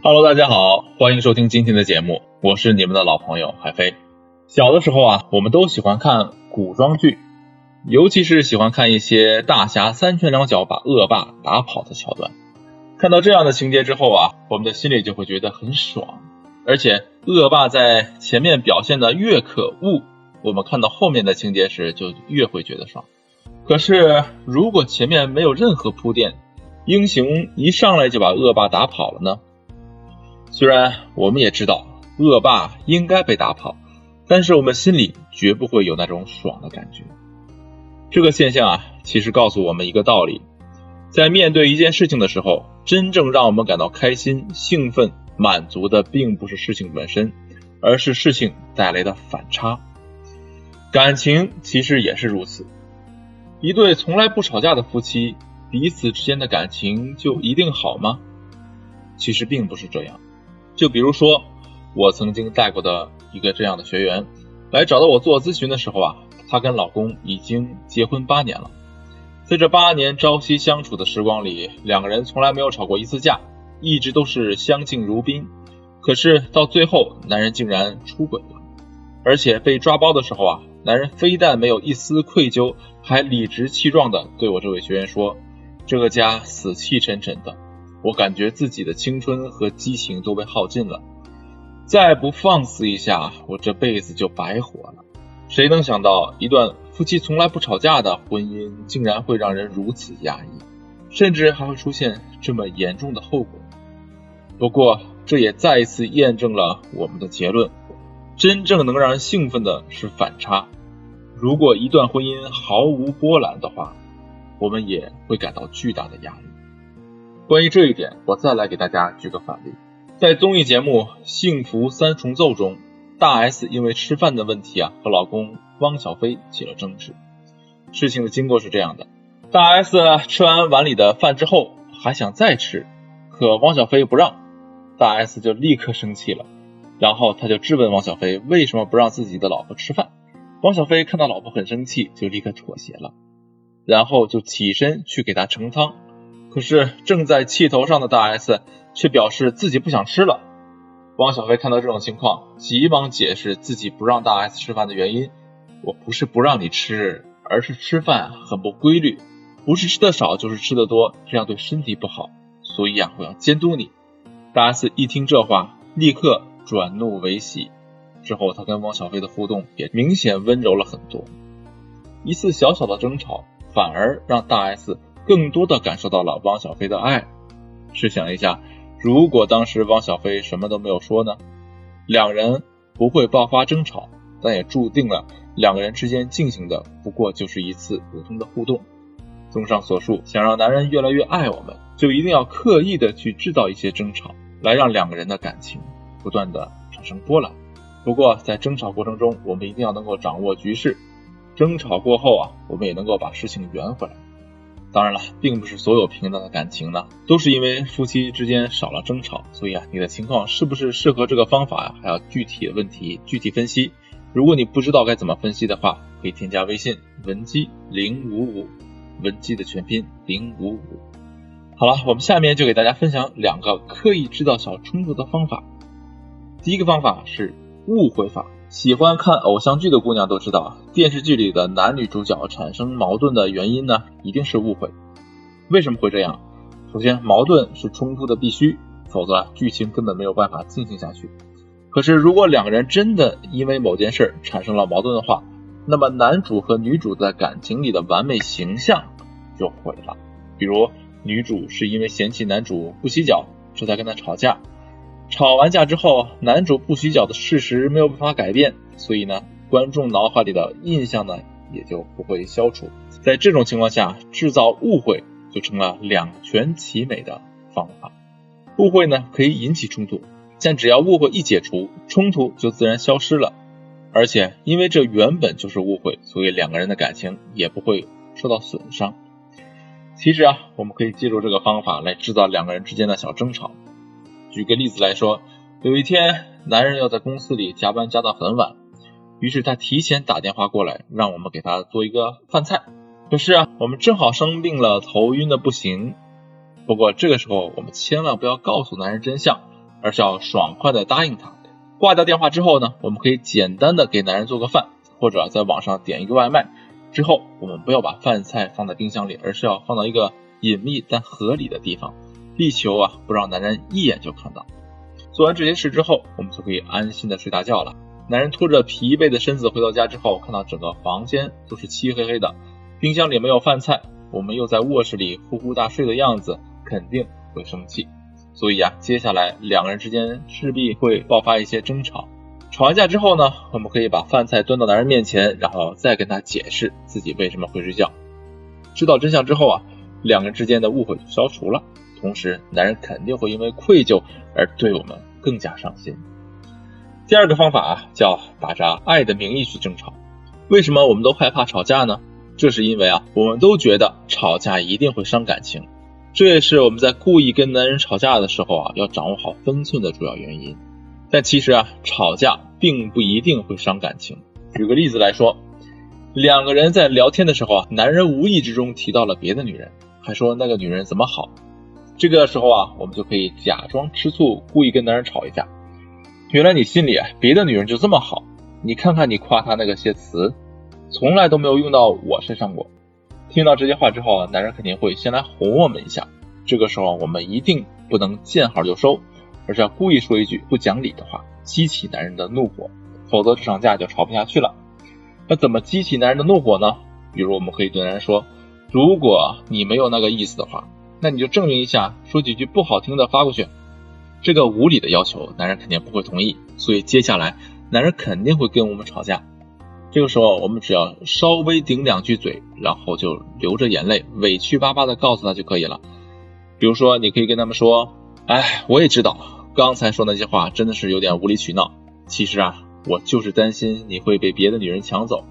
Hello，大家好，欢迎收听今天的节目，我是你们的老朋友海飞。小的时候啊，我们都喜欢看古装剧，尤其是喜欢看一些大侠三拳两脚把恶霸打跑的桥段。看到这样的情节之后啊，我们的心里就会觉得很爽。而且恶霸在前面表现的越可恶，我们看到后面的情节时就越会觉得爽。可是如果前面没有任何铺垫，英雄一上来就把恶霸打跑了呢？虽然我们也知道恶霸应该被打跑，但是我们心里绝不会有那种爽的感觉。这个现象啊，其实告诉我们一个道理：在面对一件事情的时候，真正让我们感到开心、兴奋、满足的，并不是事情本身，而是事情带来的反差。感情其实也是如此。一对从来不吵架的夫妻，彼此之间的感情就一定好吗？其实并不是这样。就比如说，我曾经带过的一个这样的学员，来找到我做咨询的时候啊，她跟老公已经结婚八年了，在这八年朝夕相处的时光里，两个人从来没有吵过一次架，一直都是相敬如宾。可是到最后，男人竟然出轨了，而且被抓包的时候啊，男人非但没有一丝愧疚，还理直气壮地对我这位学员说：“这个家死气沉沉的。”我感觉自己的青春和激情都被耗尽了，再不放肆一下，我这辈子就白活了。谁能想到，一段夫妻从来不吵架的婚姻，竟然会让人如此压抑，甚至还会出现这么严重的后果？不过，这也再一次验证了我们的结论：真正能让人兴奋的是反差。如果一段婚姻毫无波澜的话，我们也会感到巨大的压力。关于这一点，我再来给大家举个反例。在综艺节目《幸福三重奏》中，大 S 因为吃饭的问题啊，和老公汪小菲起了争执。事情的经过是这样的：大 S 吃完碗里的饭之后，还想再吃，可汪小菲不让，大 S 就立刻生气了，然后他就质问汪小菲为什么不让自己的老婆吃饭。汪小菲看到老婆很生气，就立刻妥协了，然后就起身去给她盛汤。可是正在气头上的大 S 却表示自己不想吃了。汪小菲看到这种情况，急忙解释自己不让大 S 吃饭的原因：“我不是不让你吃，而是吃饭很不规律，不是吃的少就是吃的多，这样对身体不好。所以啊，我要监督你。”大 S 一听这话，立刻转怒为喜。之后，他跟汪小菲的互动也明显温柔了很多。一次小小的争吵，反而让大 S。更多的感受到了汪小菲的爱。试想一下，如果当时汪小菲什么都没有说呢？两人不会爆发争吵，但也注定了两个人之间进行的不过就是一次普通的互动。综上所述，想让男人越来越爱我们，就一定要刻意的去制造一些争吵，来让两个人的感情不断的产生波澜。不过在争吵过程中，我们一定要能够掌握局势。争吵过后啊，我们也能够把事情圆回来。当然了，并不是所有平淡的感情呢，都是因为夫妻之间少了争吵。所以啊，你的情况是不是适合这个方法呀？还要具体问题具体分析。如果你不知道该怎么分析的话，可以添加微信文姬零五五，文姬的全拼零五五。好了，我们下面就给大家分享两个刻意制造小冲突的方法。第一个方法是误会法。喜欢看偶像剧的姑娘都知道，电视剧里的男女主角产生矛盾的原因呢，一定是误会。为什么会这样？首先，矛盾是冲突的必须，否则剧情根本没有办法进行下去。可是，如果两个人真的因为某件事产生了矛盾的话，那么男主和女主在感情里的完美形象就毁了。比如，女主是因为嫌弃男主不洗脚，这才跟他吵架。吵完架之后，男主不洗脚的事实没有办法改变，所以呢，观众脑海里的印象呢也就不会消除。在这种情况下，制造误会就成了两全其美的方法。误会呢可以引起冲突，但只要误会一解除，冲突就自然消失了。而且因为这原本就是误会，所以两个人的感情也不会受到损伤。其实啊，我们可以借助这个方法来制造两个人之间的小争吵。举个例子来说，有一天，男人要在公司里加班加到很晚，于是他提前打电话过来，让我们给他做一个饭菜。可是啊，我们正好生病了，头晕的不行。不过这个时候，我们千万不要告诉男人真相，而是要爽快的答应他。挂掉电话之后呢，我们可以简单的给男人做个饭，或者在网上点一个外卖。之后，我们不要把饭菜放在冰箱里，而是要放到一个隐秘但合理的地方，力求啊不让男人一眼就看到。做完这些事之后，我们就可以安心的睡大觉了。男人拖着疲惫的身子回到家之后，看到整个房间都是漆黑黑的，冰箱里没有饭菜，我们又在卧室里呼呼大睡的样子，肯定会生气。所以啊，接下来两个人之间势必会爆发一些争吵。吵完架之后呢，我们可以把饭菜端到男人面前，然后再跟他解释自己为什么会睡觉。知道真相之后啊，两个人之间的误会就消除了。同时，男人肯定会因为愧疚而对我们更加上心。第二个方法啊，叫打着爱的名义去争吵。为什么我们都害怕吵架呢？这是因为啊，我们都觉得吵架一定会伤感情，这也是我们在故意跟男人吵架的时候啊，要掌握好分寸的主要原因。但其实啊，吵架并不一定会伤感情。举个例子来说，两个人在聊天的时候啊，男人无意之中提到了别的女人，还说那个女人怎么好，这个时候啊，我们就可以假装吃醋，故意跟男人吵一架。原来你心里啊，别的女人就这么好？你看看你夸她那个些词，从来都没有用到我身上过。听到这些话之后啊，男人肯定会先来哄我们一下。这个时候我们一定不能见好就收，而是要故意说一句不讲理的话，激起男人的怒火，否则这场架就吵不下去了。那怎么激起男人的怒火呢？比如我们可以对男人说：“如果你没有那个意思的话，那你就证明一下，说几句不好听的发过去。”这个无理的要求，男人肯定不会同意，所以接下来男人肯定会跟我们吵架。这个时候，我们只要稍微顶两句嘴，然后就流着眼泪，委屈巴巴的告诉他就可以了。比如说，你可以跟他们说：“哎，我也知道刚才说那些话真的是有点无理取闹。其实啊，我就是担心你会被别的女人抢走，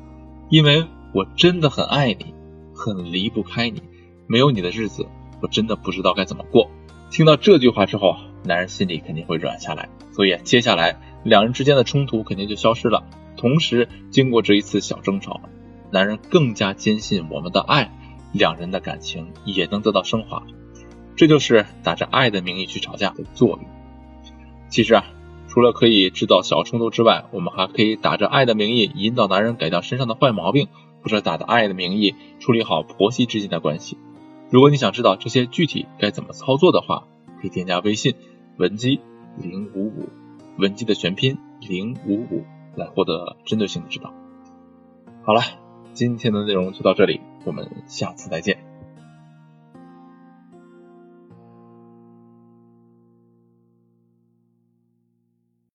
因为我真的很爱你，很离不开你，没有你的日子，我真的不知道该怎么过。”听到这句话之后，男人心里肯定会软下来，所以接下来两人之间的冲突肯定就消失了。同时，经过这一次小争吵，男人更加坚信我们的爱，两人的感情也能得到升华。这就是打着爱的名义去吵架的作用。其实啊，除了可以制造小冲突之外，我们还可以打着爱的名义引导男人改掉身上的坏毛病，或者打着爱的名义处理好婆媳之间的关系。如果你想知道这些具体该怎么操作的话，可以添加微信文姬零五五，文姬的全拼零五五，来获得针对性的指导。好了，今天的内容就到这里，我们下次再见。